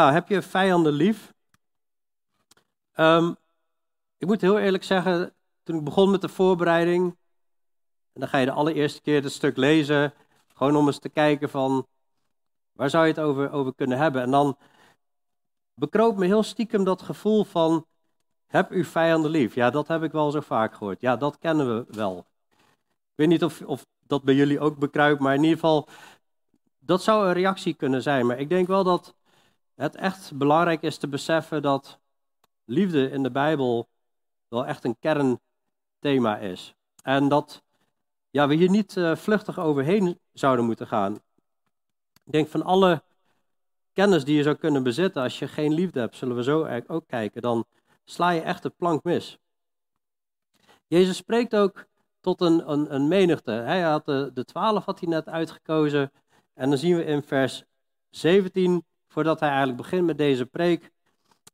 Ja, heb je vijanden lief? Ehm, ik moet heel eerlijk zeggen, toen ik begon met de voorbereiding, en dan ga je de allereerste keer het stuk lezen, gewoon om eens te kijken van, waar zou je het over, over kunnen hebben? En dan bekroop me heel stiekem dat gevoel van, heb uw vijanden lief? Ja, dat heb ik wel zo vaak gehoord. Ja, dat kennen we wel. Ik weet niet of, of dat bij jullie ook bekruipt, maar in ieder geval, dat zou een reactie kunnen zijn. Maar ik denk wel dat het echt belangrijk is te beseffen dat liefde in de Bijbel wel echt een kernthema is. En dat ja, we hier niet uh, vluchtig overheen zouden moeten gaan. Ik denk van alle kennis die je zou kunnen bezitten, als je geen liefde hebt, zullen we zo ook kijken, dan sla je echt de plank mis. Jezus spreekt ook tot een, een, een menigte. Hij had de, de twaalf had hij net uitgekozen. En dan zien we in vers 17, voordat hij eigenlijk begint met deze preek,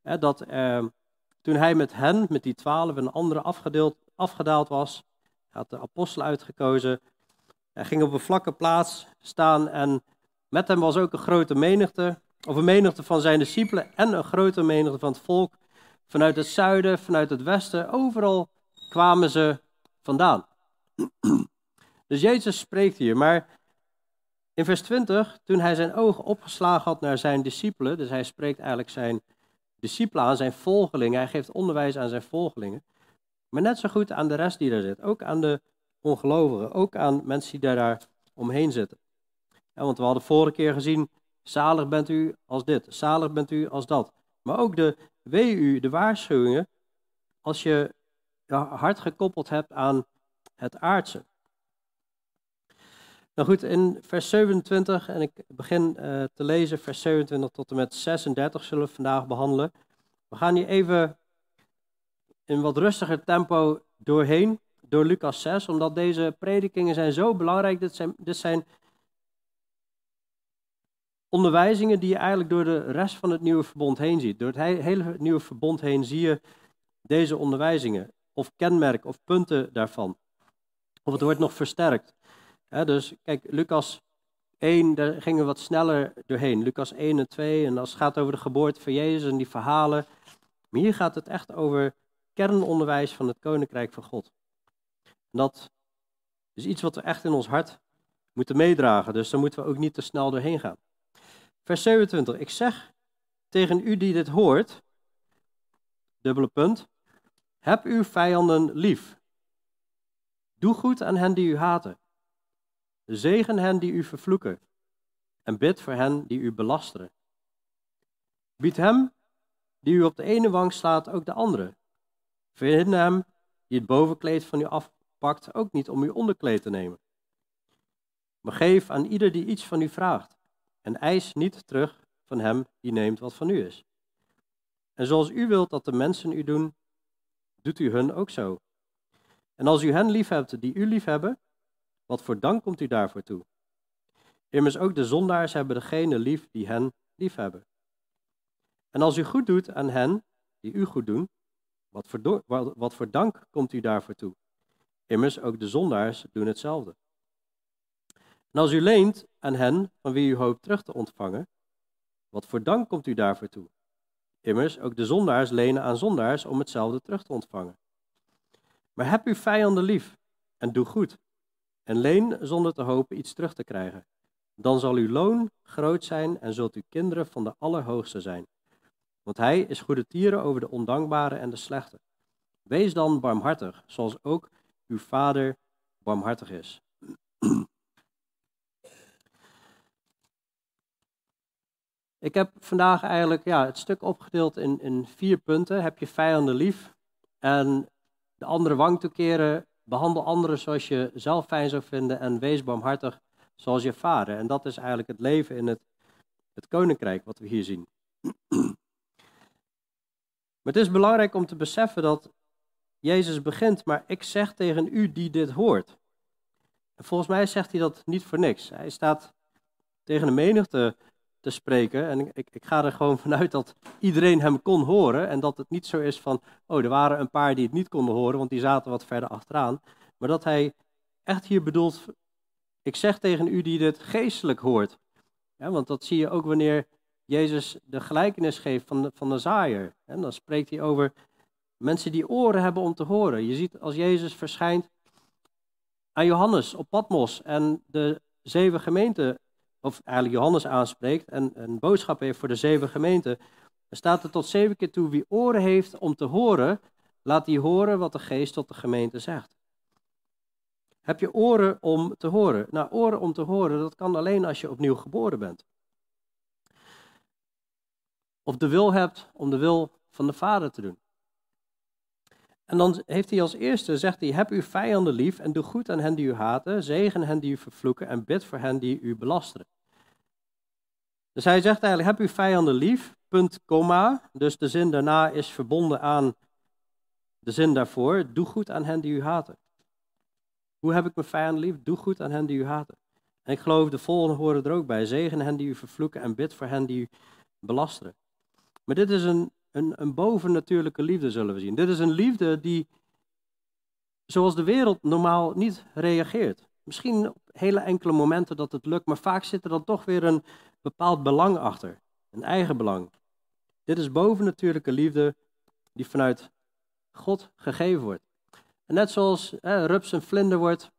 hè, dat eh, toen hij met hen, met die twaalf en anderen afgedeeld, afgedaald was, had de apostelen uitgekozen, hij ging op een vlakke plaats staan en met hem was ook een grote menigte, of een menigte van zijn discipelen en een grote menigte van het volk, vanuit het zuiden, vanuit het westen, overal kwamen ze vandaan. Dus Jezus spreekt hier, maar in vers 20, toen hij zijn ogen opgeslagen had naar zijn discipelen, dus hij spreekt eigenlijk zijn discipelen aan, zijn volgelingen, hij geeft onderwijs aan zijn volgelingen, maar net zo goed aan de rest die daar zit, ook aan de ongelovigen, ook aan mensen die daar omheen zitten. Ja, want we hadden vorige keer gezien, zalig bent u als dit, zalig bent u als dat. Maar ook de wee u, de waarschuwingen, als je je hart gekoppeld hebt aan het aardse. Nou goed, in vers 27, en ik begin uh, te lezen, vers 27 tot en met 36 zullen we vandaag behandelen. We gaan hier even in wat rustiger tempo doorheen, door Lucas 6, omdat deze predikingen zijn zo belangrijk. Dit zijn, dit zijn onderwijzingen die je eigenlijk door de rest van het nieuwe verbond heen ziet. Door het hele nieuwe verbond heen zie je deze onderwijzingen, of kenmerken, of punten daarvan. Of het wordt nog versterkt dus kijk, Lucas 1, daar gingen we wat sneller doorheen. Lucas 1 en 2, en als het gaat over de geboorte van Jezus en die verhalen. Maar hier gaat het echt over kernonderwijs van het Koninkrijk van God. Dat is iets wat we echt in ons hart moeten meedragen, dus daar moeten we ook niet te snel doorheen gaan. Vers 27, ik zeg tegen u die dit hoort, dubbele punt, heb uw vijanden lief. Doe goed aan hen die u haten. Zegen hen die u vervloeken en bid voor hen die u belasteren. Bied hem die u op de ene wang slaat ook de andere. Verhinder hem die het bovenkleed van u afpakt ook niet om uw onderkleed te nemen. Maar geef aan ieder die iets van u vraagt en eis niet terug van hem die neemt wat van u is. En zoals u wilt dat de mensen u doen, doet u hun ook zo. En als u hen liefhebt die u liefhebben, wat voor dank komt u daarvoor toe? Immers ook de zondaars hebben degene lief die hen lief hebben. En als u goed doet aan hen die u goed doen, wat voor, wat voor dank komt u daarvoor toe? Immers ook de zondaars doen hetzelfde. En als u leent aan hen van wie u hoopt terug te ontvangen, wat voor dank komt u daarvoor toe? Immers ook de zondaars lenen aan zondaars om hetzelfde terug te ontvangen. Maar heb uw vijanden lief en doe goed en leen zonder te hopen iets terug te krijgen. Dan zal uw loon groot zijn en zult u kinderen van de Allerhoogste zijn. Want hij is goede tieren over de ondankbare en de slechte. Wees dan barmhartig, zoals ook uw vader barmhartig is. Ik heb vandaag eigenlijk ja, het stuk opgedeeld in, in vier punten. Heb je vijanden lief en de andere wang toekeren Behandel anderen zoals je zelf fijn zou vinden en wees barmhartig zoals je vader. En dat is eigenlijk het leven in het, het koninkrijk wat we hier zien. Maar het is belangrijk om te beseffen dat Jezus begint, maar ik zeg tegen u die dit hoort. En volgens mij zegt hij dat niet voor niks. Hij staat tegen de menigte te spreken. En ik, ik ga er gewoon vanuit dat iedereen hem kon horen. En dat het niet zo is van, oh, er waren een paar die het niet konden horen, want die zaten wat verder achteraan. Maar dat hij echt hier bedoelt, ik zeg tegen u die dit geestelijk hoort. Want dat zie je ook wanneer Jezus de gelijkenis geeft van de, van de zaaier. En dan spreekt hij over mensen die oren hebben om te horen. Je ziet als Jezus verschijnt aan Johannes op Patmos en de zeven gemeenten, of eigenlijk Johannes aanspreekt en een boodschap heeft voor de zeven gemeenten, dan staat er tot zeven keer toe wie oren heeft om te horen, laat die horen wat de geest tot de gemeente zegt. Heb je oren om te horen? Nou, oren om te horen, dat kan alleen als je opnieuw geboren bent. Of de wil hebt om de wil van de Vader te doen. En dan heeft hij als eerste, zegt hij, heb uw vijanden lief en doe goed aan hen die u haten, zegen hen die u vervloeken en bid voor hen die u belasteren. Dus hij zegt eigenlijk, heb uw vijanden lief. Dus de zin daarna is verbonden aan de zin daarvoor, doe goed aan hen die u haten. Hoe heb ik mijn vijanden lief? Doe goed aan hen die u haten. En ik geloof, de volgende horen er ook bij, zegen hen die u vervloeken en bid voor hen die u belasteren. Maar dit is een een, een bovennatuurlijke liefde, zullen we zien. Dit is een liefde die, zoals de wereld normaal niet reageert. Misschien op hele enkele momenten dat het lukt, maar vaak zit er dan toch weer een bepaald belang achter. Een eigen belang. Dit is bovennatuurlijke liefde die vanuit God gegeven wordt. En net zoals rups een vlinder wordt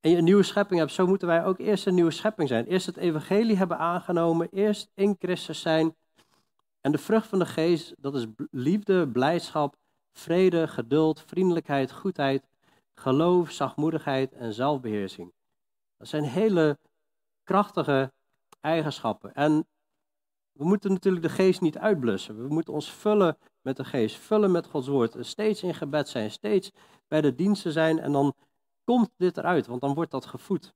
en je een nieuwe schepping hebt, zo moeten wij ook eerst een nieuwe schepping zijn. Eerst het evangelie hebben aangenomen, eerst in Christus zijn en de vrucht van de geest, dat is liefde, blijdschap, vrede, geduld, vriendelijkheid, goedheid, geloof, zachtmoedigheid en zelfbeheersing. Dat zijn hele krachtige eigenschappen. En we moeten natuurlijk de geest niet uitblussen. We moeten ons vullen met de geest, vullen met Gods woord. Steeds in gebed zijn, steeds bij de diensten zijn en dan komt dit eruit, want dan wordt dat gevoed.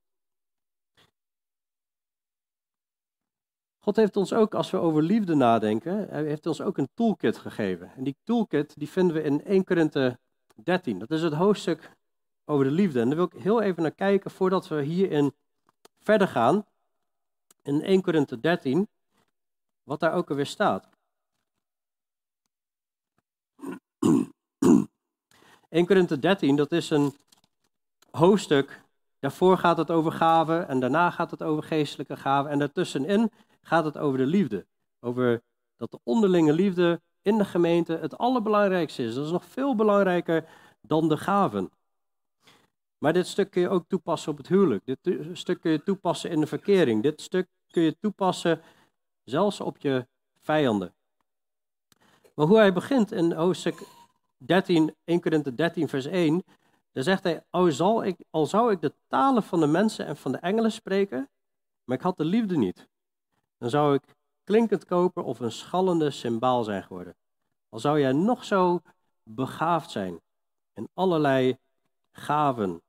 God heeft ons ook, als we over liefde nadenken, hij heeft ons ook een toolkit gegeven. En die toolkit die vinden we in 1 Korinthe 13. Dat is het hoofdstuk over de liefde. En daar wil ik heel even naar kijken voordat we hierin verder gaan. In 1 Korinthe 13, wat daar ook alweer staat. 1 Korinthe 13, dat is een hoofdstuk. Daarvoor gaat het over gaven en daarna gaat het over geestelijke gaven. En daartussenin gaat het over de liefde. Over dat de onderlinge liefde in de gemeente het allerbelangrijkste is. Dat is nog veel belangrijker dan de gaven. Maar dit stuk kun je ook toepassen op het huwelijk. Dit stuk kun je toepassen in de verkering. Dit stuk kun je toepassen zelfs op je vijanden. Maar hoe hij begint in hoofdstuk 13, 1 Korinthe 13, vers 1, dan zegt hij, ik, al zou ik de talen van de mensen en van de engelen spreken, maar ik had de liefde niet dan zou ik klinkend koper of een schallende symbaal zijn geworden. Al zou jij nog zo begaafd zijn in allerlei gaven.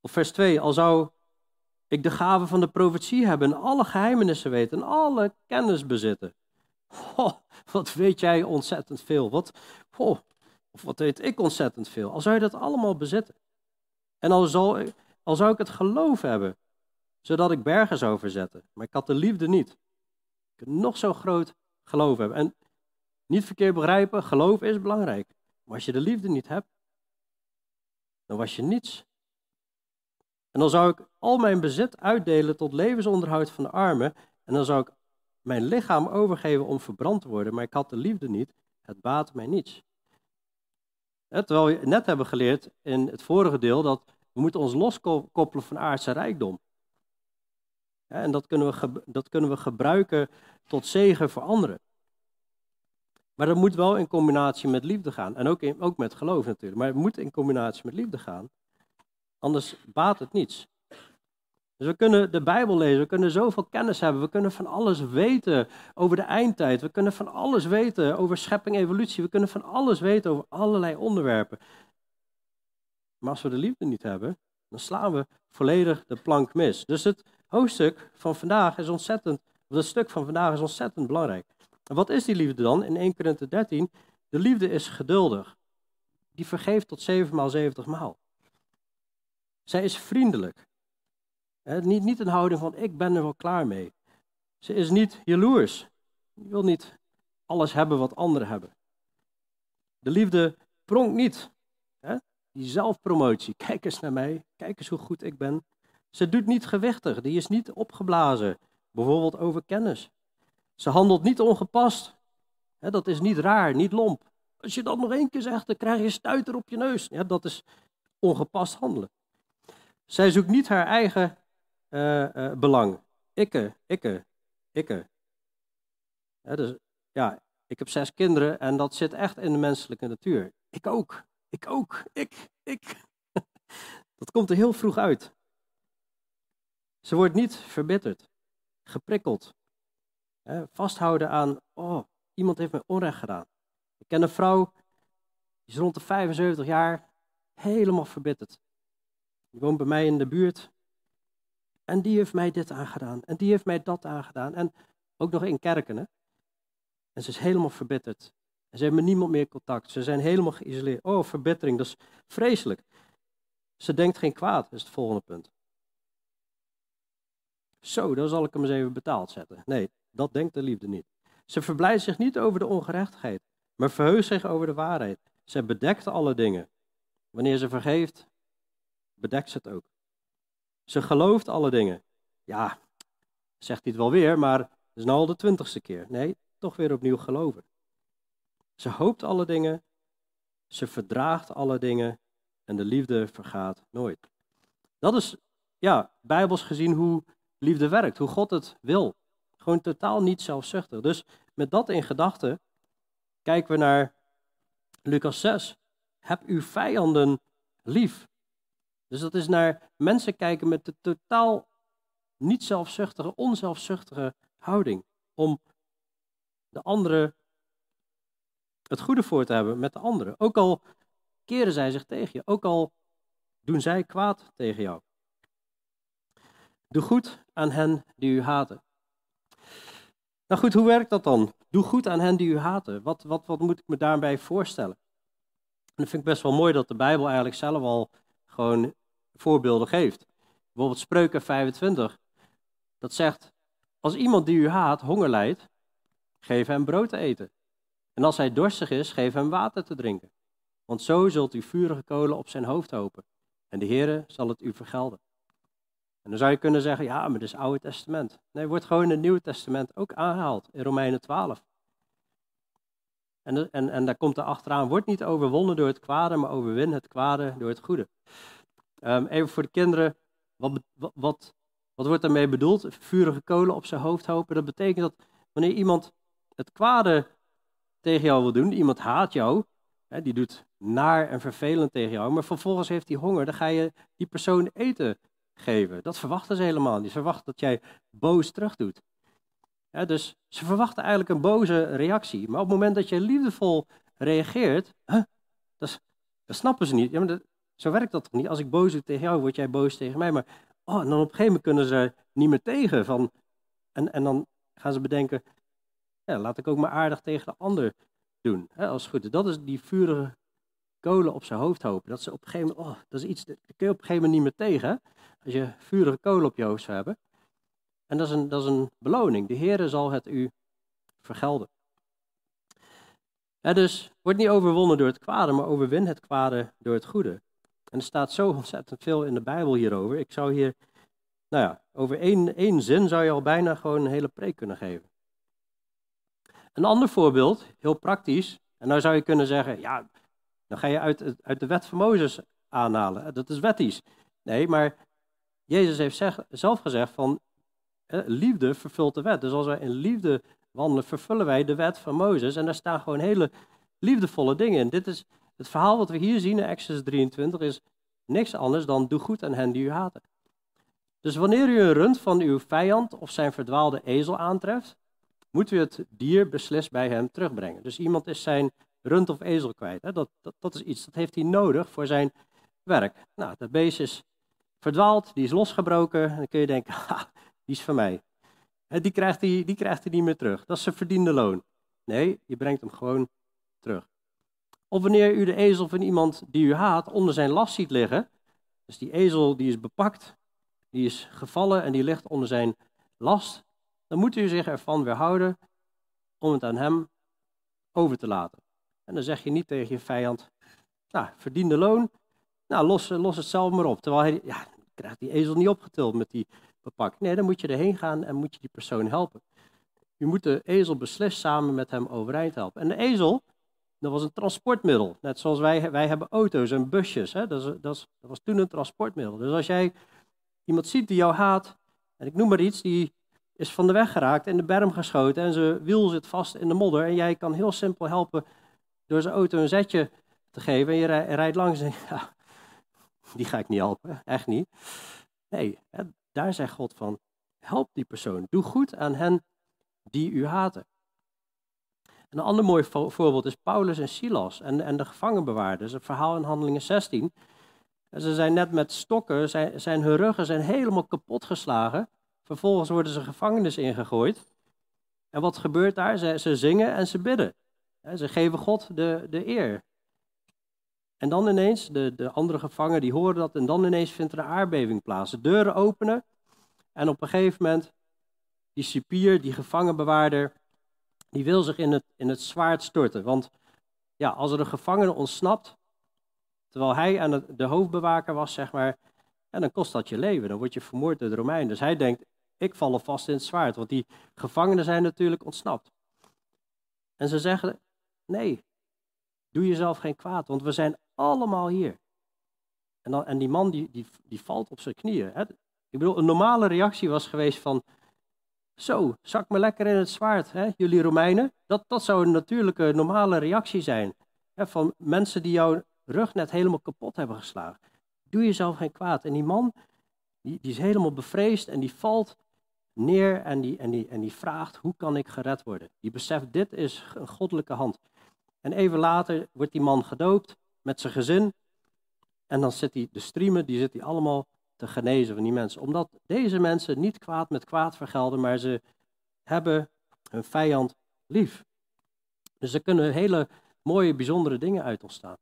Of vers 2, al zou ik de gaven van de profetie hebben en alle geheimenissen weten en alle kennis bezitten. Oh, wat weet jij ontzettend veel. Wat, oh, of wat weet ik ontzettend veel. Al zou je dat allemaal bezitten. En al, al zou ik het geloof hebben zodat ik bergen zou verzetten. Maar ik had de liefde niet. Ik kan nog zo groot geloof hebben. En niet verkeerd begrijpen, geloof is belangrijk. Maar als je de liefde niet hebt, dan was je niets. En dan zou ik al mijn bezit uitdelen tot levensonderhoud van de armen. En dan zou ik mijn lichaam overgeven om verbrand te worden. Maar ik had de liefde niet. Het baatte mij niets. Terwijl we net hebben geleerd in het vorige deel dat we moeten ons loskoppelen van aardse rijkdom. En dat kunnen, we, dat kunnen we gebruiken tot zegen voor anderen. Maar dat moet wel in combinatie met liefde gaan. En ook, in, ook met geloof natuurlijk. Maar het moet in combinatie met liefde gaan. Anders baat het niets. Dus we kunnen de Bijbel lezen, we kunnen zoveel kennis hebben, we kunnen van alles weten over de eindtijd, we kunnen van alles weten over schepping, evolutie, we kunnen van alles weten over allerlei onderwerpen. Maar als we de liefde niet hebben, dan slaan we volledig de plank mis. Dus het hoofdstuk van vandaag is ontzettend, of dat stuk van vandaag is ontzettend belangrijk. En wat is die liefde dan? In 1 Korinthe 13, de liefde is geduldig. Die vergeeft tot 7 maal 70 maal. Zij is vriendelijk. niet, niet een houding van ik ben er wel klaar mee. Ze is niet jaloers. Je wil niet alles hebben wat anderen hebben. De liefde pronkt niet. Die zelfpromotie. Kijk eens naar mij. Kijk eens hoe goed ik ben. Ze doet niet gewichtig, die is niet opgeblazen. bijvoorbeeld over kennis. Ze handelt niet ongepast. dat is niet raar, niet lomp. Als je dat nog één keer zegt, dan krijg je stuiter op je neus. Ja, dat is ongepast handelen. Zij zoekt niet haar eigen uh, uh, belang. Ikke, ikke, ikke. Ja, dus, ja, ik heb zes kinderen en dat zit echt in de menselijke natuur. Ik ook, ik ook, ik, ik. Dat komt er heel vroeg uit. Ze wordt niet verbitterd, geprikkeld, vasthouden aan, oh, iemand heeft mij onrecht gedaan. Ik ken een vrouw, die is rond de 75 jaar, helemaal verbitterd. Die woont bij mij in de buurt. En die heeft mij dit aangedaan. En die heeft mij dat aangedaan. En ook nog in kerken. Hè? En ze is helemaal verbitterd. En ze hebben met niemand meer contact. Ze zijn helemaal geïsoleerd. Oh, verbittering, dat is vreselijk. Ze denkt geen kwaad, is het volgende punt. Zo, dan zal ik hem eens even betaald zetten. Nee, dat denkt de liefde niet. Ze verblijdt zich niet over de ongerechtigheid, maar verheugt zich over de waarheid. Ze bedekt alle dingen. Wanneer ze vergeeft, bedekt ze het ook. Ze gelooft alle dingen. Ja, zegt hij het wel weer, maar het is nou al de twintigste keer. Nee, toch weer opnieuw geloven. Ze hoopt alle dingen, ze verdraagt alle dingen en de liefde vergaat nooit. Dat is, ja, bijbels gezien hoe liefde werkt, hoe God het wil. Gewoon totaal niet zelfzuchtig. Dus met dat in gedachten kijken we naar Lucas 6. Heb uw vijanden lief. Dus dat is naar mensen kijken met de totaal niet zelfzuchtige, onzelfzuchtige houding. Om de andere het goede voor te hebben met de anderen. Ook al keren zij zich tegen je, ook al doen zij kwaad tegen jou. Doe goed aan hen die u haten. Nou goed, hoe werkt dat dan? Doe goed aan hen die u haten. Wat, wat, wat moet ik me daarbij voorstellen? En dat vind ik best wel mooi dat de Bijbel eigenlijk zelf al gewoon voorbeelden geeft. Bijvoorbeeld Spreuken 25. Dat zegt, als iemand die u haat honger lijdt, geef hem brood te eten. En als hij dorstig is, geef hem water te drinken. Want zo zult u vurige kolen op zijn hoofd hopen. En de Heere zal het u vergelden. En dan zou je kunnen zeggen, ja, maar dat is het Oude Testament. Nee, wordt gewoon in het Nieuwe Testament ook aangehaald, in Romeinen 12. En, en, en daar komt er achteraan, wordt niet overwonnen door het kwade, maar overwin het kwade door het goede. Um, even voor de kinderen, wat, wat, wat, wordt daarmee bedoeld? Vurige kolen op zijn hoofd hopen. Dat betekent dat wanneer iemand het kwade tegen jou wil doen, iemand haat jou, hè, die doet naar en vervelend tegen jou, maar vervolgens heeft hij honger, dan ga je die persoon eten geven. Dat verwachten ze helemaal niet. Ze verwachten dat jij boos terug doet. Dus ze verwachten eigenlijk een boze reactie. Maar op het moment dat je liefdevol reageert, huh, dat, dat, snappen ze niet. Ja, maar dat, zo werkt dat toch niet? Als ik boos doe tegen jou, word jij boos tegen mij. Maar oh, dan op een gegeven moment kunnen ze niet meer tegen. Van, en, en dan gaan ze bedenken, ja, laat ik ook maar aardig tegen de ander doen. Hè, als goed. Dat is die vurige kolen op zijn hoofd hopen. Dat, ze op een gegeven moment, oh, dat is iets, dat kun je op een gegeven moment niet meer tegen. Als je vurige kolen op je hoofd zou hebben. En dat is een, dat is een beloning. De Heer zal het u vergelden. Dus word niet overwonnen door het kwade, maar overwin het kwade door het goede. En er staat zo ontzettend veel in de Bijbel hierover. Ik zou hier, nou ja, over één, één zin zou je al bijna gewoon een hele preek kunnen geven. Een ander voorbeeld, heel praktisch. En nou zou je kunnen zeggen, ja, dan ga je uit, uit de wet van Mozes aanhalen. Dat is wettisch. Nee, maar Jezus heeft zelf gezegd van, liefde vervult de wet. Dus als wij in liefde wandelen, vervullen wij de wet van Mozes. En daar staan gewoon hele liefdevolle dingen in. Dit is het verhaal wat we hier zien in Exodus 23 is niks anders dan doe goed aan hen die u haten. Dus wanneer u een rund van uw vijand of zijn verdwaalde ezel aantreft, moet u het dier beslist bij hem terugbrengen. Dus iemand is zijn rund of ezel kwijt. Hè? Dat, dat, is iets, dat heeft hij nodig voor zijn werk. Nou, dat beest is verdwaald, die is losgebroken. En dan kun je denken, ha, die is van mij. Die krijgt hij, die krijgt hij niet meer terug. Dat is zijn verdiende loon. Nee, je brengt hem gewoon terug. Of wanneer u de ezel van iemand die u haat onder zijn last ziet liggen. Dus die ezel die is bepakt, die is gevallen en die ligt onder zijn last. Dan moet u zich ervan weerhouden om het aan hem over te laten. En dan zeg je niet tegen je vijand, nou, verdiende loon, nou, los, los het zelf maar op. Terwijl hij, ja, krijgt die ezel niet opgetild met die bepakt. Nee, dan moet je erheen gaan en moet je die persoon helpen. Je moet de ezel beslist samen met hem overeind helpen. En de ezel, dat was een transportmiddel. Net zoals wij, wij hebben auto's en busjes. Hè? Dat, is, dat, was toen een transportmiddel. Dus als jij iemand ziet die jou haat, en ik noem maar iets, die is van de weg geraakt, in de berm geschoten en zijn wiel zit vast in de modder. En jij kan heel simpel helpen door zijn auto een zetje te geven. En je rijdt langs en ja, die ga ik niet helpen, echt niet. Nee, daar zegt God van, help die persoon. Doe goed aan hen die u haten. Een ander mooi voorbeeld is Paulus en Silas en, en de gevangenbewaarders. Het verhaal in Handelingen 16. Ze zijn net met stokken, zijn, zijn hun ruggen zijn helemaal kapot geslagen. Vervolgens worden ze gevangenis ingegooid. En wat gebeurt daar? Ze, ze zingen en ze bidden. Ze geven God de, de eer. En dan ineens, de, de andere gevangenen die horen dat, en dan ineens vindt er een aardbeving plaats. De deuren openen en op een gegeven moment, die cipier, die gevangenbewaarder, die wil zich in het, in het zwaard storten. Want ja, als er een gevangene ontsnapt, terwijl hij aan de hoofdbewaker was, zeg maar, en dan kost dat je leven. Dan word je vermoord door de Romein. Dus hij denkt, ik val vast in het zwaard, want die gevangenen zijn natuurlijk ontsnapt. En ze zeggen, nee, doe jezelf geen kwaad, want we zijn allemaal hier. En, dan, en die man die, die, die valt op zijn knieën. Hè. Ik bedoel, een normale reactie was geweest van, zo, zak me lekker in het zwaard, hè, jullie Romeinen. Dat, dat zou een natuurlijke, normale reactie zijn. Hè, van mensen die jouw rug net helemaal kapot hebben geslagen. Doe jezelf geen kwaad. En die man, die, die is helemaal bevreesd en die valt neer en die, en, die, en die vraagt, hoe kan ik gered worden? Die beseft, dit is een goddelijke hand. En even later wordt die man gedoopt met zijn gezin. En dan zit hij, de streamen, die zit hij allemaal te genezen van die mensen. Omdat deze mensen niet kwaad met kwaad vergelden, maar ze hebben hun vijand lief. Dus er kunnen hele mooie, bijzondere dingen uit ontstaan.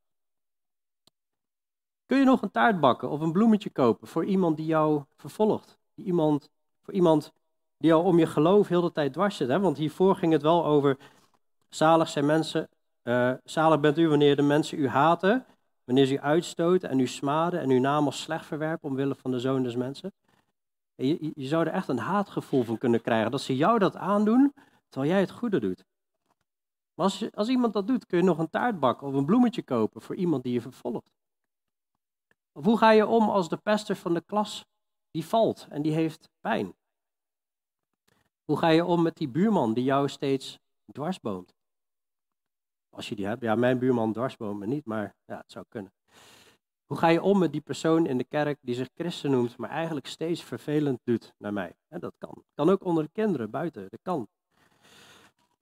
Kun je nog een taart bakken of een bloemetje kopen voor iemand die jou vervolgt? Die iemand, voor iemand die jou om je geloof heel de tijd dwars zit. Hè? Want hiervoor ging het wel over, zalig zijn mensen, uh, zalig bent u wanneer de mensen u haten, wanneer ze u uitstoten en u smaden en uw naam als slecht verwerpen omwille van de zoon des mensen. je, je zou er echt een haatgevoel van kunnen krijgen, dat ze jou dat aandoen, terwijl jij het goede doet. Maar als, als iemand dat doet, kun je nog een taart bakken of een bloemetje kopen voor iemand die je vervolgt. Of hoe ga je om als de pester van de klas die valt en die heeft pijn? Hoe ga je om met die buurman die jou steeds dwarsboomt? Als je die hebt. Ja, mijn buurman dwarsboomt me niet, maar ja, het zou kunnen. Hoe ga je om met die persoon in de kerk die zich christen noemt, maar eigenlijk steeds vervelend doet naar mij? dat kan. Kan ook onder de kinderen buiten, dat kan.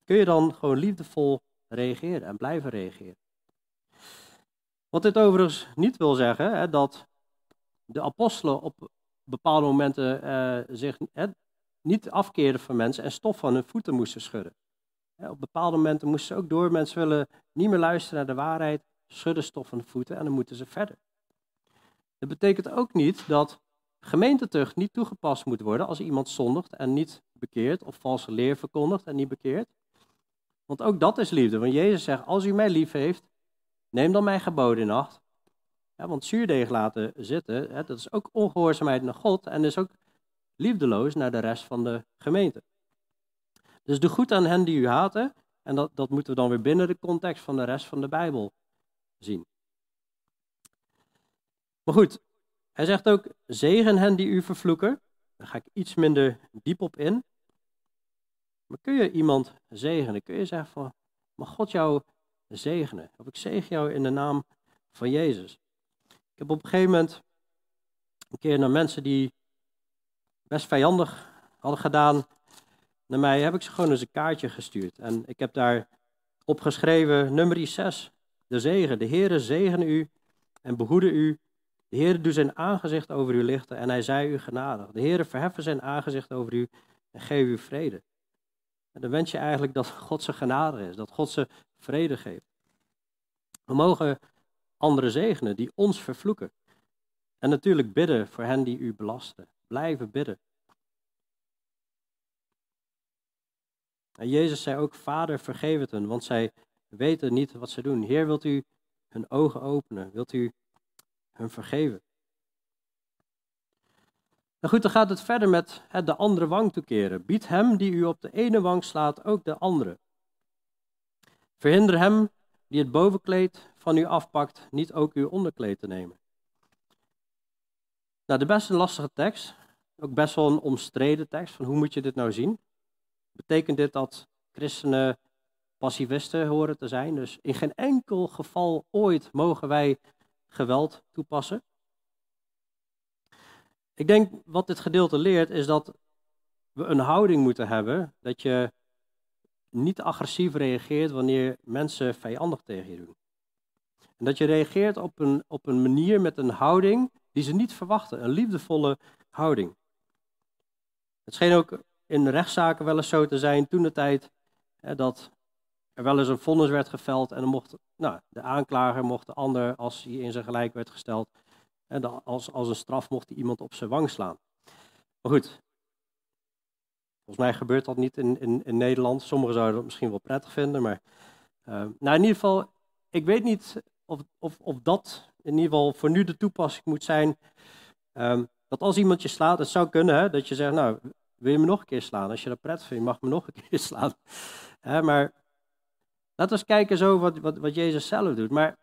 Kun je dan gewoon liefdevol reageren en blijven reageren? Wat dit overigens niet wil zeggen hè, dat de apostelen op bepaalde momenten uh, zich niet afkeerden van mensen en stof van hun voeten moesten schudden. Op bepaalde momenten moesten ze ook door. Mensen willen niet meer luisteren naar de waarheid, schudden stof van de voeten en dan moeten ze verder. Dat betekent ook niet dat gemeentetucht niet toegepast moet worden als iemand zondigt en niet bekeert, of valse leer verkondigt en niet bekeert. Want ook dat is liefde. Want Jezus zegt, als u mij lief heeft, Neem dan mijn geboden in acht. Ja, want zuurdeeg laten zitten, hè, dat is ook ongehoorzaamheid naar God en is ook liefdeloos naar de rest van de gemeente. Dus doe goed aan hen die u haten. En dat, dat moeten we dan weer binnen de context van de rest van de Bijbel zien. Maar goed, hij zegt ook, zegen hen die u vervloeken. Daar ga ik iets minder diep op in. Maar kun je iemand zegenen? Kun je zeggen van, mag God jou zegenen. Of ik zegen jou in de naam van Jezus. Ik heb op een gegeven moment een keer naar mensen die best vijandig hadden gedaan naar mij, heb ik ze gewoon eens een kaartje gestuurd. En ik heb daar opgeschreven, nummer 6, de zegen. De Heere zegene u en behoede u. De Heere doet zijn aangezicht over u lichten en hij zij u genadig. De Heere verheffen zijn aangezicht over u en geef u vrede. En dan wens je eigenlijk dat God zijn genade is, dat God ze vrede geeft. We mogen anderen zegenen die ons vervloeken. En natuurlijk bidden voor hen die u belasten. Blijven bidden. En Jezus zei ook, Vader, vergeef het hen, want zij weten niet wat ze doen. Heer, wilt u hun ogen openen? Wilt u hun vergeven? Nou goed, dan gaat het verder met de andere wang toekeren. Bied hem die u op de ene wang slaat ook de andere. Verhinder hem die het bovenkleed van u afpakt, niet ook uw onderkleed te nemen. Nou, de best een lastige tekst. Ook best wel een omstreden tekst. Van hoe moet je dit nou zien? Betekent dit dat christenen passivisten horen te zijn? Dus in geen enkel geval ooit mogen wij geweld toepassen. Ik denk wat dit gedeelte leert is dat we een houding moeten hebben dat je niet agressief reageert wanneer mensen vijandig tegen je doen. En dat je reageert op een, op een manier met een houding die ze niet verwachten, een liefdevolle houding. Het scheen ook in rechtszaken wel eens zo te zijn toen de tijd dat er wel eens een vonnis werd geveld en dan mocht nou, de aanklager mocht de ander, als hij in zijn gelijk werd gesteld, hè, als, als een straf mocht hij iemand op zijn wang slaan. Maar goed, volgens mij gebeurt dat niet in, in, Nederland. Sommigen zouden dat misschien wel prettig vinden, maar uh, nou in ieder geval, ik weet niet of, of, of dat in ieder geval voor nu de toepassing moet zijn. Um, dat als iemand je slaat, het zou kunnen hè, dat je zegt, nou, wil je me nog een keer slaan? Als je dat prettig vindt, mag me nog een keer slaan. Maar laten we eens kijken zo wat, wat, wat Jezus zelf doet. Maar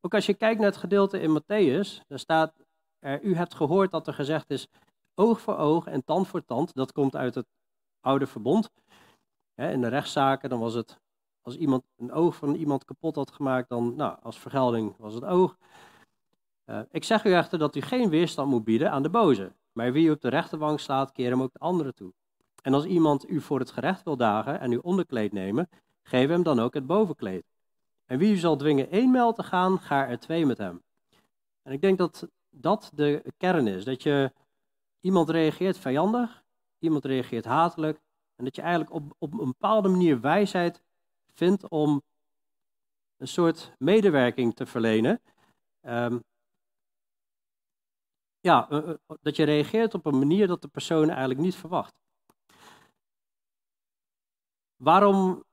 ook als je kijkt naar het gedeelte in Matthäus, daar staat, er, u hebt gehoord dat er gezegd is, oog voor oog en tand voor tand. Dat komt uit het oude verbond. in de rechtszaken, dan was het, als iemand een oog van iemand kapot had gemaakt, dan, nou, als vergelding was het oog. Uh, ik zeg u echter dat u geen weerstand moet bieden aan de boze. Maar wie u op de rechterwang slaat, keer hem ook de andere toe. En als iemand u voor het gerecht wil dagen en uw onderkleed nemen, geef hem dan ook het bovenkleed. En wie u zal dwingen één mijl te gaan, ga er twee met hem. En ik denk dat dat de kern is. Dat je iemand reageert vijandig, iemand reageert hatelijk. En dat je eigenlijk op, op een bepaalde manier wijsheid vindt om een soort medewerking te verlenen. Um, ja, eh, eh, dat je reageert op een manier dat de persoon eigenlijk niet verwacht. Waarom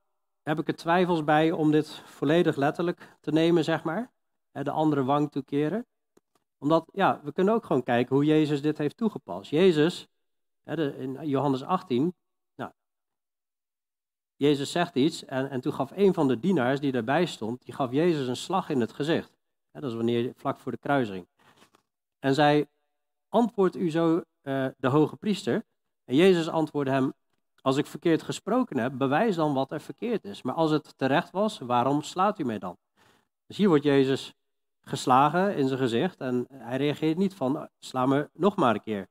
heb ik er twijfels bij om dit volledig letterlijk te nemen, zeg maar? De andere wang toekeren. Omdat, ja, we kunnen ook gewoon kijken hoe Jezus dit heeft toegepast. Jezus, in Johannes 18, nou, Jezus zegt iets en, en toen gaf een van de dienaars die daarbij stond, die gaf Jezus een slag in het gezicht. Dat is wanneer, vlak voor de kruising. En zei, antwoordt u zo uh, de hoge priester? En Jezus antwoordde hem, als ik verkeerd gesproken heb, bewijs dan wat er verkeerd is. Maar als het terecht was, waarom slaat u mij dan? Dus hier wordt Jezus geslagen in zijn gezicht en hij reageert niet van, sla me nog maar een keer.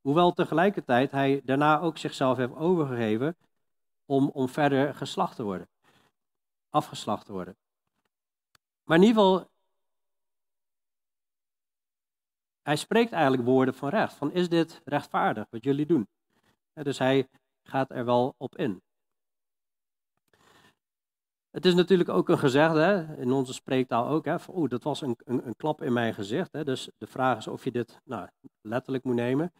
Hoewel tegelijkertijd hij daarna ook zichzelf heeft overgegeven om, om verder geslacht te worden, afgeslacht te worden. Maar in ieder geval, hij spreekt eigenlijk woorden van recht. Van is dit rechtvaardig wat jullie doen? Dus hij gaat er wel op in. Het is natuurlijk ook een gezegde, in onze spreektaal ook, oeh, dat was een, een, een, klap in mijn gezicht. Dus de vraag is of je dit nou, letterlijk moet nemen.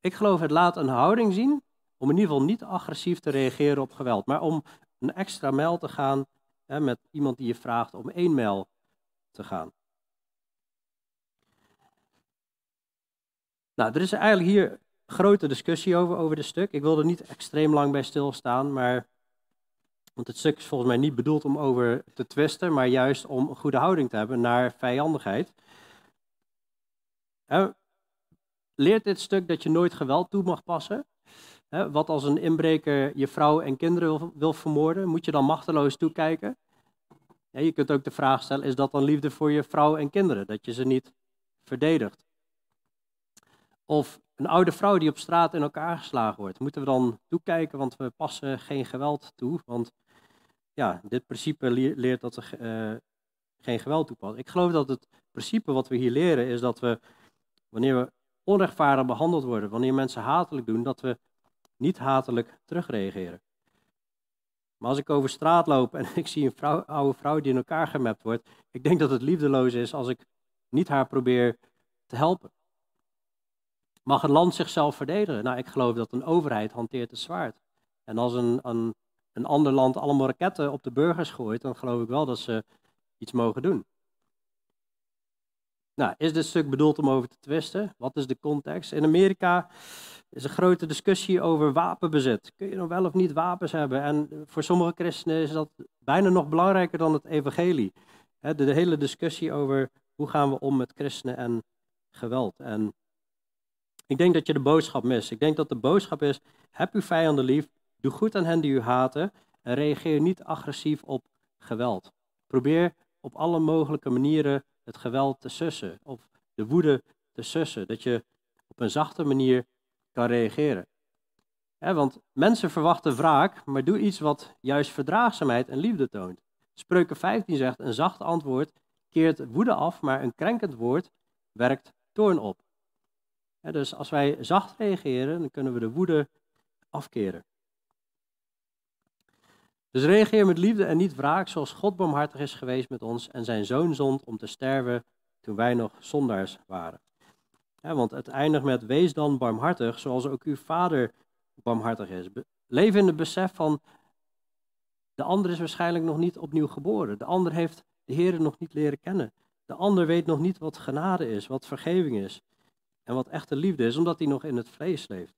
Ik geloof het laat een houding zien om in ieder geval niet agressief te reageren op geweld, maar om een extra mijl te gaan met iemand die je vraagt om één mijl te gaan. Nou, er is eigenlijk hier grote discussie over, over dit stuk. Ik wil er niet extreem lang bij stilstaan, maar. Want het stuk is volgens mij niet bedoeld om over te twisten, maar juist om een goede houding te hebben naar vijandigheid. leert dit stuk dat je nooit geweld toe mag passen? wat als een inbreker je vrouw en kinderen wil, wil vermoorden? Moet je dan machteloos toekijken? je kunt ook de vraag stellen: is dat dan liefde voor je vrouw en kinderen? Dat je ze niet verdedigt? Of een oude vrouw die op straat in elkaar geslagen wordt. Moeten we dan toekijken, want we passen geen geweld toe? Want ja, dit principe leert dat er uh, geen geweld toepast. Ik geloof dat het principe wat we hier leren is dat we, wanneer we onrechtvaardig behandeld worden, wanneer mensen hatelijk doen, dat we niet hatelijk terugreageren. Maar als ik over straat loop en ik zie een vrouw, oude vrouw die in elkaar gemapt wordt, ik denk dat het liefdeloos is als ik niet haar probeer te helpen. Mag een land zichzelf verdedigen? Nou, ik geloof dat een overheid hanteert het zwaard. En als een, een, een ander land allemaal raketten op de burgers gooit, dan geloof ik wel dat ze iets mogen doen. Nou, is dit stuk bedoeld om over te twisten? Wat is de context? In Amerika is een grote discussie over wapenbezit. Kun je nog wel of niet wapens hebben? En voor sommige christenen is dat bijna nog belangrijker dan het evangelie. De hele discussie over hoe gaan we om met christenen en geweld. En ik denk dat je de boodschap mist. Ik denk dat de boodschap is, heb uw vijanden lief, doe goed aan hen die u haten en reageer niet agressief op geweld. Probeer op alle mogelijke manieren het geweld te sussen of de woede te sussen. Dat je op een zachte manier kan reageren. want mensen verwachten wraak, maar doe iets wat juist verdraagzaamheid en liefde toont. Spreuken 15 zegt, een zacht antwoord keert woede af, maar een krenkend woord werkt toorn op. dus als wij zacht reageren, dan kunnen we de woede afkeren. Dus reageer met liefde en niet wraak, zoals God barmhartig is geweest met ons en zijn zoon zond om te sterven toen wij nog zondaars waren. want het eindigt met wees dan barmhartig, zoals ook uw vader barmhartig is. Leef in het besef van de ander is waarschijnlijk nog niet opnieuw geboren. De ander heeft de Heer nog niet leren kennen. De ander weet nog niet wat genade is, wat vergeving is en wat echte liefde is, omdat hij nog in het vlees leeft.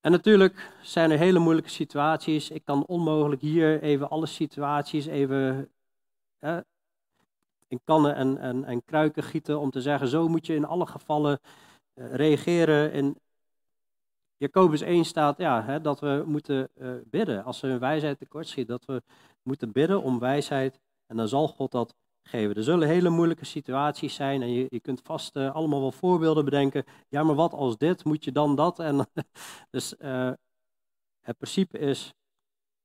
En natuurlijk zijn er hele moeilijke situaties. Ik kan onmogelijk hier even alle situaties even in kannen en, en, en kruiken gieten om te zeggen, zo moet je in alle gevallen uh, reageren. In Jacobus 1 staat ja, hè, dat we moeten uh, bidden als er een wijsheid tekort schiet. Dat we moeten bidden om wijsheid en dan zal God dat geven. Er zullen hele moeilijke situaties zijn en je, je kunt vast uh, allemaal wel voorbeelden bedenken. Ja, maar wat als dit? Moet je dan dat? En, dus uh, het principe is,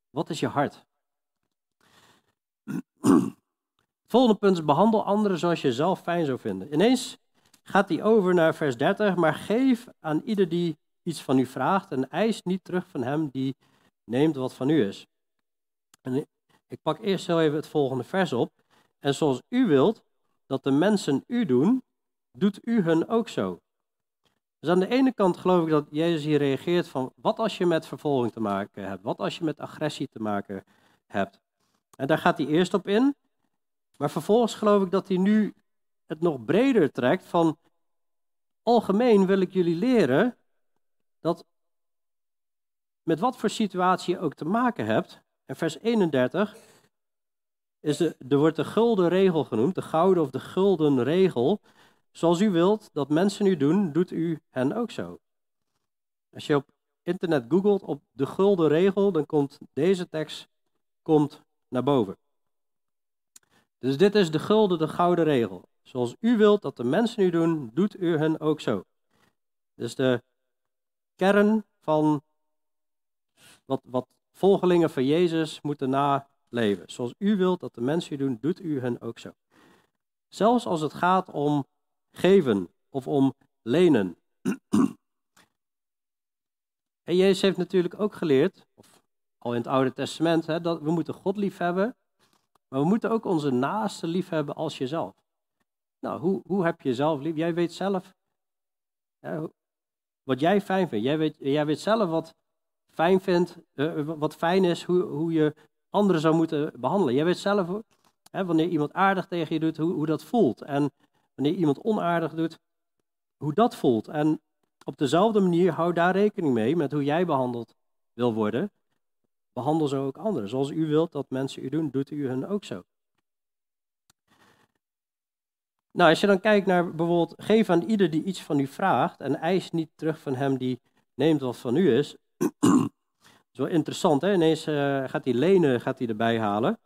wat is je hart? Het volgende punt is, behandel anderen zoals je zelf fijn zou vinden. Ineens gaat hij over naar vers 30, maar geef aan ieder die iets van u vraagt en eis niet terug van hem die neemt wat van u is. En ik pak eerst heel even het volgende vers op. En zoals u wilt dat de mensen u doen, doet u hun ook zo. Dus aan de ene kant geloof ik dat Jezus hier reageert van wat als je met vervolging te maken hebt, wat als je met agressie te maken hebt. En daar gaat hij eerst op in, maar vervolgens geloof ik dat hij nu het nog breder trekt van algemeen wil ik jullie leren dat met wat voor situatie je ook te maken hebt, en vers 31 is er wordt de gulden regel genoemd, de gouden of de gulden regel. Zoals u wilt dat mensen u doen, doet u hen ook zo. Als je op internet googelt op de gulden regel, dan komt deze tekst komt naar boven. Dus dit is de gulden, de gouden regel. Zoals u wilt dat de mensen u doen, doet u hen ook zo. Dus de kern van wat, wat volgelingen van Jezus moeten naleven. Zoals u wilt dat de mensen doen, doet u hen ook zo. Zelfs als het gaat om geven of om lenen. En Jezus heeft natuurlijk ook geleerd, of al in het Oude Testament, hè, dat we moeten God lief hebben, maar we moeten ook onze naaste lief hebben als jezelf. Nou, hoe, hoe heb je jezelf lief? Jij weet zelf wat jij fijn vindt. Jij weet, jij weet zelf wat fijn vindt, uh, wat fijn is, hoe, hoe je anderen zou moeten behandelen. Jij weet zelf, hè, wanneer iemand aardig tegen je doet, hoe, hoe dat voelt. En wanneer iemand onaardig doet, hoe dat voelt. En op dezelfde manier hou daar rekening mee met hoe jij behandeld wil worden. Behandel zo ook anderen. Zoals u wilt dat mensen u doen, doet u hen ook zo. Nou, als je dan kijkt naar bijvoorbeeld, geef aan ieder die iets van u vraagt en eis niet terug van hem die neemt wat van u is. wel interessant, hè? Ineens uh, gaat hij lenen gaat hij erbij halen.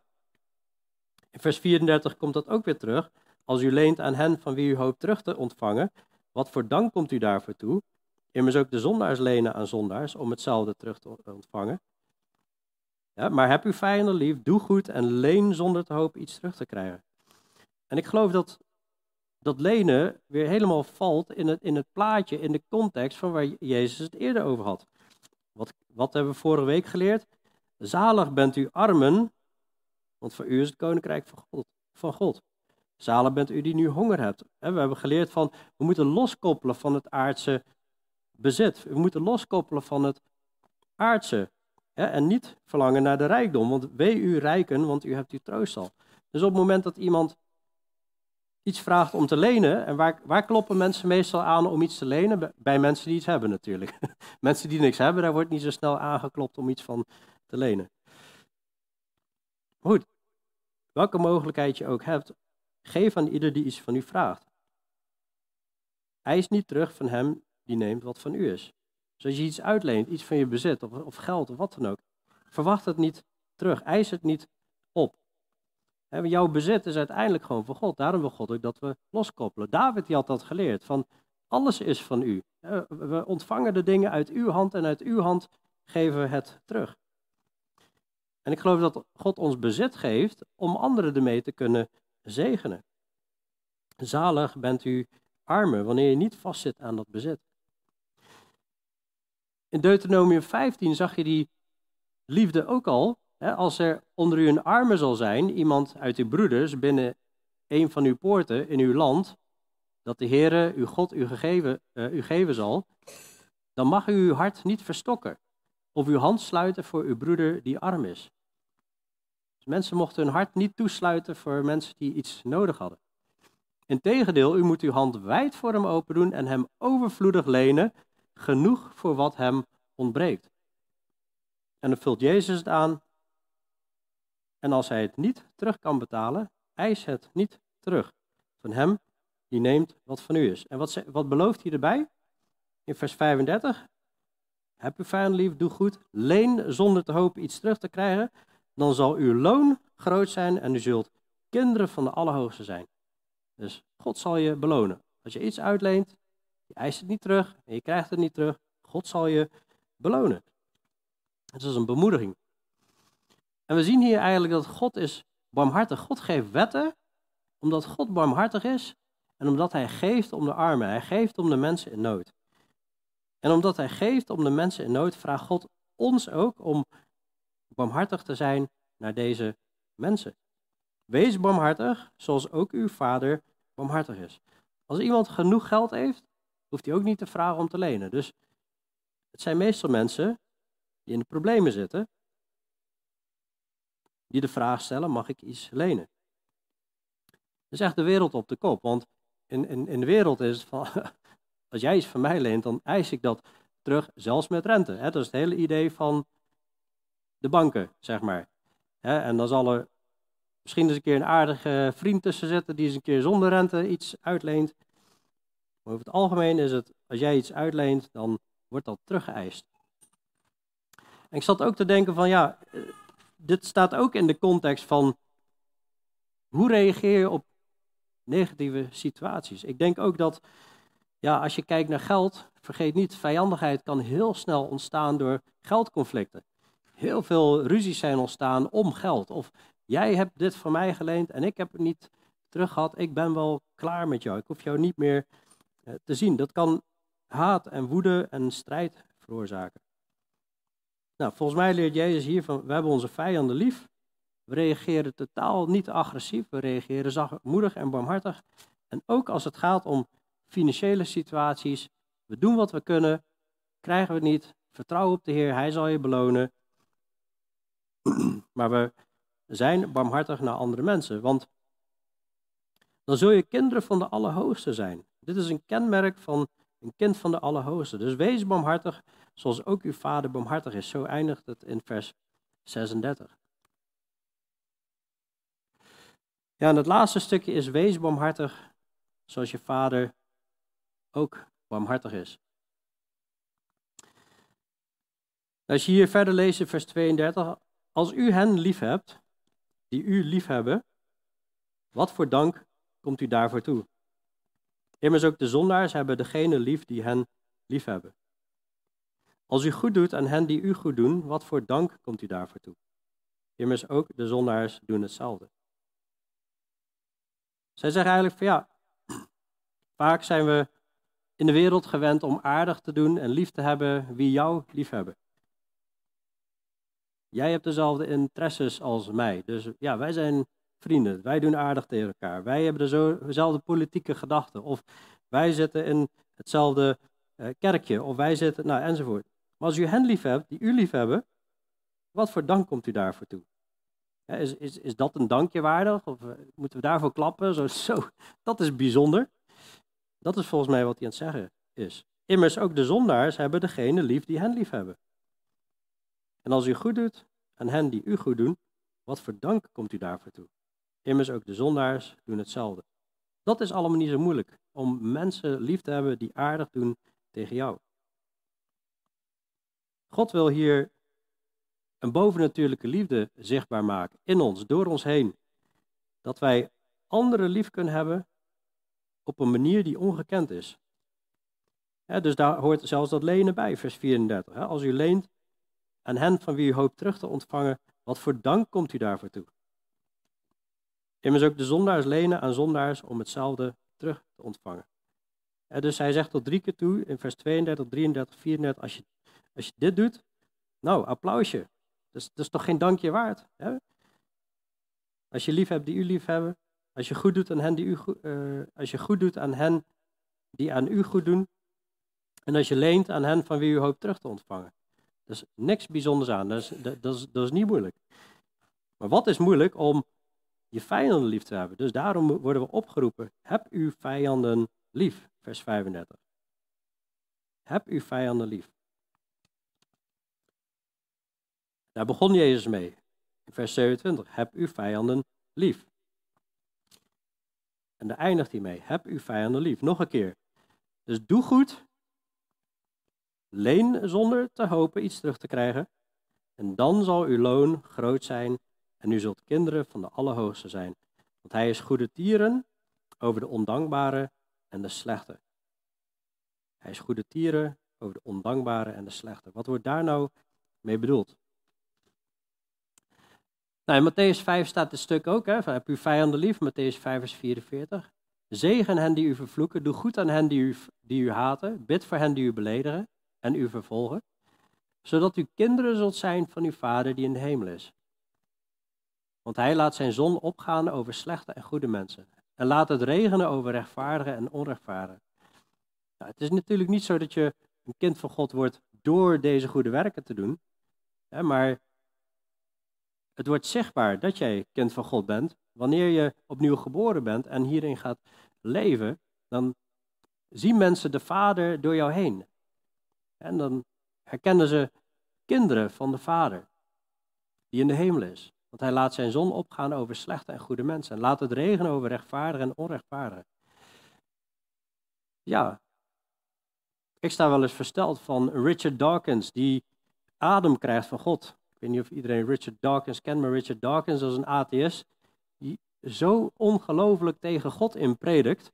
In vers 34 komt dat ook weer terug. Als u leent aan hen van wie u hoopt terug te ontvangen, wat voor dank komt u daarvoor toe? Immers ook de zondaars lenen aan zondaars om hetzelfde terug te ontvangen. Ja, maar heb uw vijanden lief, doe goed en leen zonder te hopen iets terug te krijgen. En ik geloof dat dat lenen weer helemaal valt in het, in het plaatje, in de context van waar Jezus het eerder over had. Wat, wat hebben we vorige week geleerd? Zalig bent u armen, want voor u is het koninkrijk van God. Van God. Zalig bent u die nu honger hebt. We hebben geleerd van, we moeten loskoppelen van het aardse bezit. We moeten loskoppelen van het aardse. En niet verlangen naar de rijkdom, want wee u rijken, want u hebt uw troost al. Dus op het moment dat iemand iets vraagt om te lenen, en waar, waar kloppen mensen meestal aan om iets te lenen? Bij mensen die iets hebben natuurlijk. mensen die niks hebben, daar wordt niet zo snel aangeklopt om iets van te lenen. Goed, welke mogelijkheid je ook hebt, geef aan ieder die iets van u vraagt. Eis niet terug van hem die neemt wat van u is. Dus als je iets uitleent, iets van je bezit of, of geld of wat dan ook, verwacht het niet terug. Eis het niet op. Jouw bezit is uiteindelijk gewoon van God. Daarom wil God ook dat we loskoppelen. David die had dat geleerd. Van alles is van u. We ontvangen de dingen uit uw hand en uit uw hand geven we het terug. En ik geloof dat God ons bezit geeft om anderen ermee te kunnen zegenen. Zalig bent u armen wanneer je niet vastzit aan dat bezit. In Deuteronomium 15 zag je die liefde ook al. Als er onder u een arme zal zijn, iemand uit uw broeders binnen een van uw poorten in uw land, dat de Heere, uw God, u gegeven, uh, u geven zal, dan mag u uw hart niet verstokken of uw hand sluiten voor uw broeder die arm is. Dus mensen mochten hun hart niet toesluiten voor mensen die iets nodig hadden. Integendeel, u moet uw hand wijd voor hem open doen en hem overvloedig lenen, genoeg voor wat hem ontbreekt. En dan vult Jezus het aan. En als hij het niet terug kan betalen, eis het niet terug van hem die neemt wat van u is. En wat, wat belooft hij erbij? In vers 35. Heb uw vijand lief, doe goed, leen zonder te hopen iets terug te krijgen, dan zal uw loon groot zijn en u zult kinderen van de Allerhoogste zijn. Dus God zal je belonen. Als je iets uitleent, je eist het niet terug en je krijgt het niet terug, God zal je belonen. Het is een bemoediging. En we zien hier eigenlijk dat God is barmhartig. God geeft wetten omdat God barmhartig is en omdat Hij geeft om de armen. Hij geeft om de mensen in nood. En omdat Hij geeft om de mensen in nood, vraagt God ons ook om barmhartig te zijn naar deze mensen. Wees barmhartig, zoals ook uw vader barmhartig is. Als iemand genoeg geld heeft, hoeft hij ook niet te vragen om te lenen. Dus het zijn meestal mensen die in de problemen zitten, die de vraag stellen, mag ik iets lenen? Dat is echt de wereld op de kop, want in, in, in de wereld is het van, als jij iets van mij leent, dan eis ik dat terug, zelfs met rente. Dat is het hele idee van de banken, zeg maar. En dan zal er misschien eens een keer een aardige vriend tussen zitten die eens een keer zonder rente iets uitleent. Maar over het algemeen is het, als jij iets uitleent, dan wordt dat teruggeëist. En ik zat ook te denken van, ja, eh, dit staat ook in de context van hoe reageer je op negatieve situaties. Ik denk ook dat, ja, als je kijkt naar geld, vergeet niet, vijandigheid kan heel snel ontstaan door geldconflicten. Heel veel ruzies zijn ontstaan om geld. Of jij hebt dit van mij geleend en ik heb het niet terug gehad. Ik ben wel klaar met jou. Ik hoef jou niet meer eh, te zien. Dat kan haat en woede en strijd veroorzaken. Nou, volgens mij leert Jezus hier van, we hebben onze vijanden lief. We reageren totaal niet agressief, we reageren zachtmoedig en barmhartig. En ook als het gaat om financiële situaties, we doen wat we kunnen, krijgen we het niet, vertrouw op de Heer, Hij zal je belonen. Maar we zijn barmhartig naar andere mensen, want dan zul je kinderen van de Allerhoogste zijn. Dit is een kenmerk van een kind van de Allerhoogste. Dus wees barmhartig, zoals ook uw vader barmhartig is. Zo eindigt het in vers 36. Ja, en het laatste stukje is wees barmhartig, zoals je vader ook barmhartig is. Als je hier verder leest in vers 32, als u hen lief hebt, die u lief hebben, wat voor dank komt u daarvoor toe? Immers ook de zondaars hebben degene lief die hen lief hebben. Als u goed doet aan hen die u goed doen, wat voor dank komt u daarvoor toe? Immers ook de zondaars doen hetzelfde. Zij zeggen eigenlijk van ja, vaak zijn we in de wereld gewend om aardig te doen en lief te hebben wie jou lief hebben. Jij hebt dezelfde interesses als mij. Dus ja, wij zijn vrienden. Wij doen aardig tegen elkaar. Wij hebben dezelfde politieke gedachten. Of wij zitten in hetzelfde uh, kerkje. Of wij zitten, nou enzovoort. Maar als u hen lief hebt, die u lief hebben, wat voor dank komt u daarvoor toe? is, is, is dat een dankje waardig? Of eh, moeten we daarvoor klappen? Zo, zo, dat is bijzonder. Dat is volgens mij wat hij aan het zeggen is. Immers ook de zondaars hebben degene lief die hen lief hebben. En als u goed doet aan hen die u goed doen, wat voor dank komt u daarvoor toe? Immers ook de zondaars doen hetzelfde. Dat is allemaal niet zo moeilijk, om mensen lief te hebben die aardig doen tegen jou. God wil hier een bovennatuurlijke liefde zichtbaar maken in ons, door ons heen. Dat wij anderen lief kunnen hebben op een manier die ongekend is. dus daar hoort zelfs dat lenen bij, vers 34. als u leent aan hen van wie u hoopt terug te ontvangen, wat voor dank komt u daarvoor toe? Immers ook de zondaars lenen aan zondaars om hetzelfde terug te ontvangen. dus hij zegt tot drie keer toe in vers 32, 33, 34, als je, als je dit doet, nou, applausje. Dus dat is toch geen dankje waard? Hè? Als je lief hebt die u lief hebben, als je goed doet aan hen die u, uh, als je goed doet aan hen die aan u goed doen, en als je leent aan hen van wie u hoopt terug te ontvangen. Dat is niks bijzonders aan, dat is, dat, is, dat is niet moeilijk. Maar wat is moeilijk om je vijanden lief te hebben? Dus daarom worden we opgeroepen, heb uw vijanden lief, vers 35. Heb uw vijanden lief. Daar begon Jezus mee. In vers 27. Heb uw vijanden lief. En daar eindigt hij mee. Heb uw vijanden lief. Nog een keer. Dus doe goed. Leen zonder te hopen iets terug te krijgen. En dan zal uw loon groot zijn en u zult kinderen van de Allerhoogste zijn. Want hij is goede tieren over de ondankbare en de slechte. Hij is goede tieren over de ondankbare en de slechte. Wat wordt daar nou mee bedoeld? Nou, in Matthäus 5 staat het stuk ook, hè, heb uw vijanden lief, Matthäus 5 vers 44. Zegen hen die u vervloeken, doe goed aan hen die u, die u haten, bid voor hen die u beledigen en u vervolgen, zodat u kinderen zult zijn van uw Vader die in de hemel is. Want hij laat zijn zon opgaan over slechte en goede mensen en laat het regenen over rechtvaardigen en onrechtvaardigen. Nou, het is natuurlijk niet zo dat je een kind van God wordt door deze goede werken te doen, hè, maar het wordt zichtbaar dat jij kind van God bent. Wanneer je opnieuw geboren bent en hierin gaat leven, dan zien mensen de Vader door jou heen. En dan herkennen ze kinderen van de Vader, die in de hemel is. Want hij laat zijn zon opgaan over slechte en goede mensen. En laat het regenen over rechtvaardigen en onrechtvaardigen. Ja, ik sta wel eens versteld van Richard Dawkins, die adem krijgt van God. Ik weet niet of iedereen Richard Dawkins kent, maar Richard Dawkins is een atheïst die zo ongelooflijk tegen God in predikt.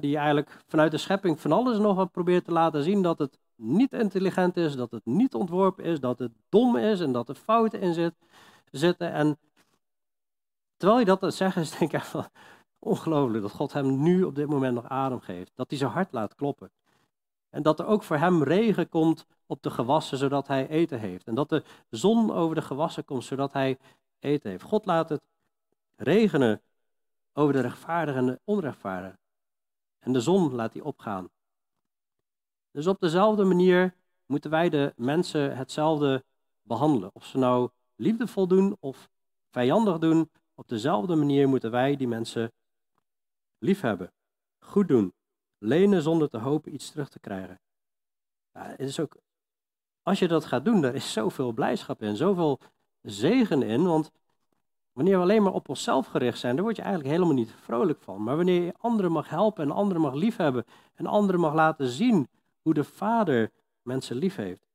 die eigenlijk vanuit de schepping van alles nog wat probeert te laten zien dat het niet intelligent is, dat het niet ontworpen is, dat het dom is en dat er fouten in zit, zitten. En terwijl hij dat zegt, is denk ik echt ongelooflijk dat God hem nu op dit moment nog adem geeft. Dat hij zijn hart laat kloppen. En dat er ook voor hem regen komt op de gewassen, zodat hij eten heeft. En dat de zon over de gewassen komt, zodat hij eten heeft. God laat het regenen over de rechtvaardigen en de onrechtvaardigen. En de zon laat hij opgaan. Dus op dezelfde manier moeten wij de mensen hetzelfde behandelen. Of ze nou liefdevol doen of vijandig doen, op dezelfde manier moeten wij die mensen liefhebben, goed doen, lenen zonder te hopen iets terug te krijgen. Ja, het is ook als je dat gaat doen, daar is zoveel blijdschap in, zoveel zegen in. Want wanneer we alleen maar op onszelf gericht zijn, daar word je eigenlijk helemaal niet vrolijk van. Maar wanneer je anderen mag helpen en anderen mag liefhebben en anderen mag laten zien hoe de Vader mensen lief heeft.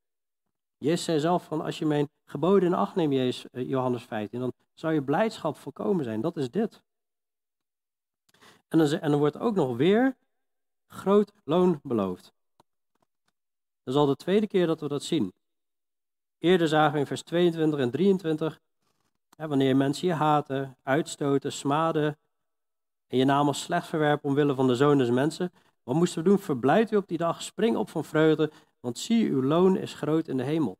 Jezus zei zelf van, als je mijn geboden in acht neemt, Jezus, eh, Johannes 15, dan zou je blijdschap volkomen zijn. Dat is dit. En dan, en dan wordt ook nog weer groot loon beloofd. Dat is al de tweede keer dat we dat zien. Eerder zagen we in vers 22 en 23, hè, wanneer mensen je haten, uitstoten, smaden en je naam als slecht verwerpen omwille van de zoon des mensen, wat moesten we doen? Verblijd u op die dag, spring op van vreugde, want zie, uw loon is groot in de hemel.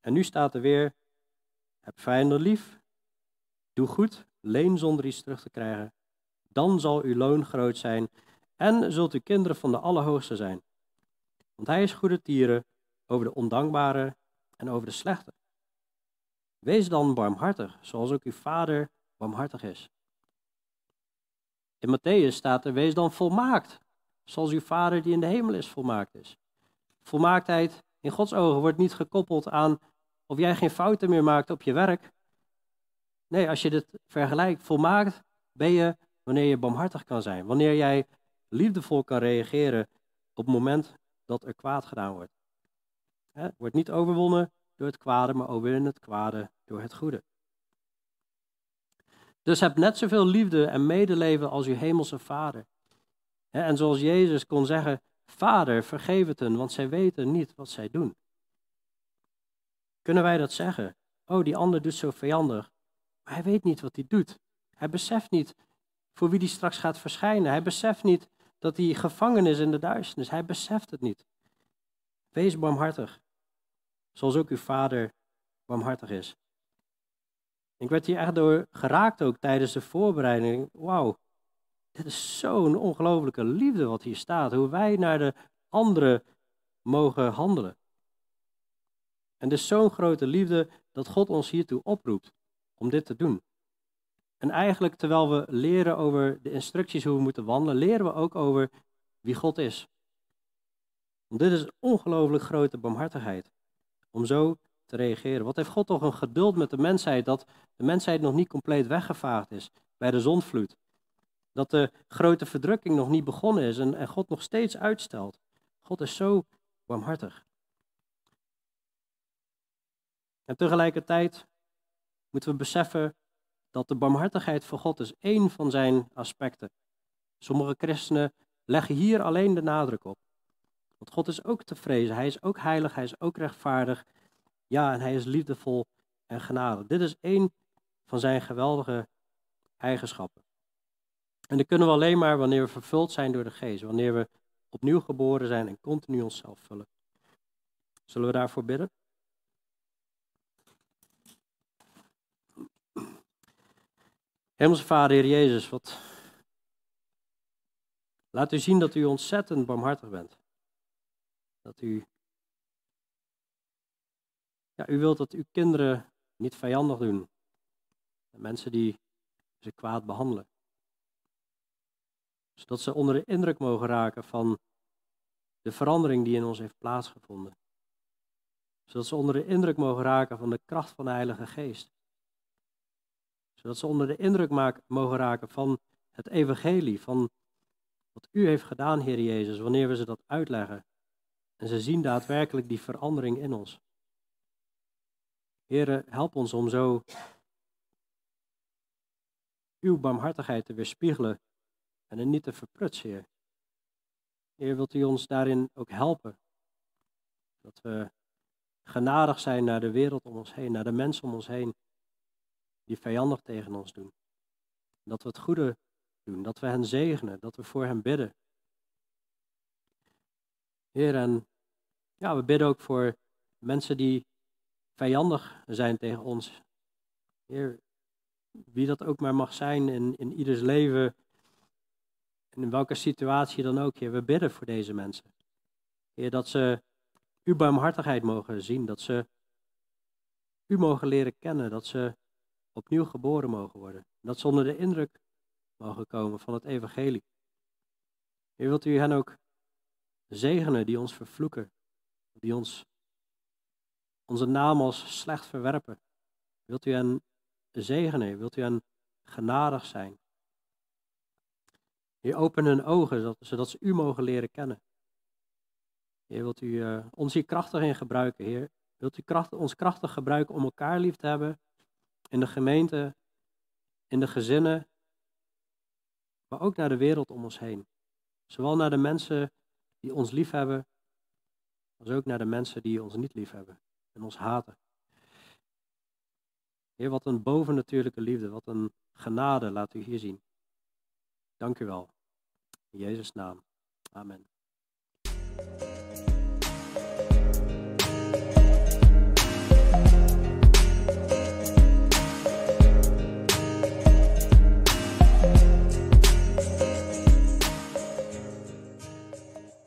En nu staat er weer, heb vijanden lief, doe goed, leen zonder iets terug te krijgen, dan zal uw loon groot zijn en zult u kinderen van de Allerhoogste zijn. Want hij is goede tieren over de ondankbare en over de slechte. Wees dan barmhartig, zoals ook uw Vader barmhartig is. In Matthäus staat er, wees dan volmaakt, zoals uw Vader die in de hemel is volmaakt is. Volmaaktheid in Gods ogen wordt niet gekoppeld aan of jij geen fouten meer maakt op je werk. Nee, als je dit vergelijkt, volmaakt ben je wanneer je barmhartig kan zijn. Wanneer jij liefdevol kan reageren op het moment dat er kwaad gedaan wordt. Het wordt niet overwonnen door het kwade, maar overwinnen het kwade door het goede. Dus heb net zoveel liefde en medeleven als uw hemelse vader. En zoals Jezus kon zeggen, Vader, vergeef het hen, want zij weten niet wat zij doen. Kunnen wij dat zeggen? Oh, die ander doet zo vijandig. Maar hij weet niet wat hij doet. Hij beseft niet voor wie die straks gaat verschijnen. Hij beseft niet dat hij gevangen is in de duisternis. Hij beseft het niet. Wees barmhartig, zoals ook uw vader barmhartig is. Ik werd hier echt door geraakt ook tijdens de voorbereiding. Wauw, dit is zo'n ongelofelijke liefde wat hier staat. Hoe wij naar de anderen mogen handelen. En dus zo'n grote liefde dat God ons hiertoe oproept om dit te doen. En eigenlijk terwijl we leren over de instructies hoe we moeten wandelen, leren we ook over wie God is. Dit is ongelooflijk grote barmhartigheid. Om zo te reageren. Wat heeft God toch een geduld met de mensheid dat de mensheid nog niet compleet weggevaagd is bij de zondvloed. Dat de grote verdrukking nog niet begonnen is en, en God nog steeds uitstelt. God is zo barmhartig. En tegelijkertijd moeten we beseffen dat de barmhartigheid voor God is één van zijn aspecten. Sommige christenen leggen hier alleen de nadruk op. Want God is ook te vrezen, hij is ook heilig, hij is ook rechtvaardig. Ja, en hij is liefdevol en genadig. Dit is één van zijn geweldige eigenschappen. En dat kunnen we alleen maar wanneer we vervuld zijn door de geest, wanneer we opnieuw geboren zijn en continu onszelf vullen. Zullen we daarvoor bidden? Hemelse Vader, Heer Jezus, wat... laat u zien dat u ontzettend barmhartig bent. Dat u, ja, u wilt dat uw kinderen niet vijandig doen. En mensen die ze kwaad behandelen. Zodat ze onder de indruk mogen raken van de verandering die in ons heeft plaatsgevonden. Zodat ze onder de indruk mogen raken van de kracht van de Heilige Geest zodat ze onder de indruk mogen raken van het evangelie, van wat u heeft gedaan, Heer Jezus, wanneer we ze dat uitleggen. En ze zien daadwerkelijk die verandering in ons. Heer, help ons om zo uw barmhartigheid te weerspiegelen en het niet te verprutsen, Heer. Heer, wilt u ons daarin ook helpen? Dat we genadig zijn naar de wereld om ons heen, naar de mensen om ons heen die vijandig tegen ons doen. Dat we het goede doen, dat we hen zegenen, dat we voor hen bidden. Heer, en ja, we bidden ook voor mensen die vijandig zijn tegen ons. Heer, wie dat ook maar mag zijn in, in ieders leven, en in welke situatie dan ook, Heer, we bidden voor deze mensen. Heer, dat ze uw barmhartigheid mogen zien, dat ze u mogen leren kennen, dat ze opnieuw geboren mogen worden. Dat ze onder de indruk mogen komen van het evangelie. Heer, wilt u hen ook zegenen die ons vervloeken, die ons onze naam als slecht verwerpen. Wilt u hen zegenen, wilt u hen genadig zijn. Heer, open hun ogen, zodat ze u mogen leren kennen. Heer, wilt u uh, ons hier krachtig in gebruiken, Heer? Wilt u kracht, ons krachtig gebruiken om elkaar lief te hebben in de gemeente, in de gezinnen, maar ook naar de wereld om ons heen. Zowel naar de mensen die ons lief hebben, als ook naar de mensen die ons niet lief hebben en ons haten. Heer, wat een bovennatuurlijke liefde, wat een genade laat u hier zien. Dank u wel. In Jezus' naam. Amen.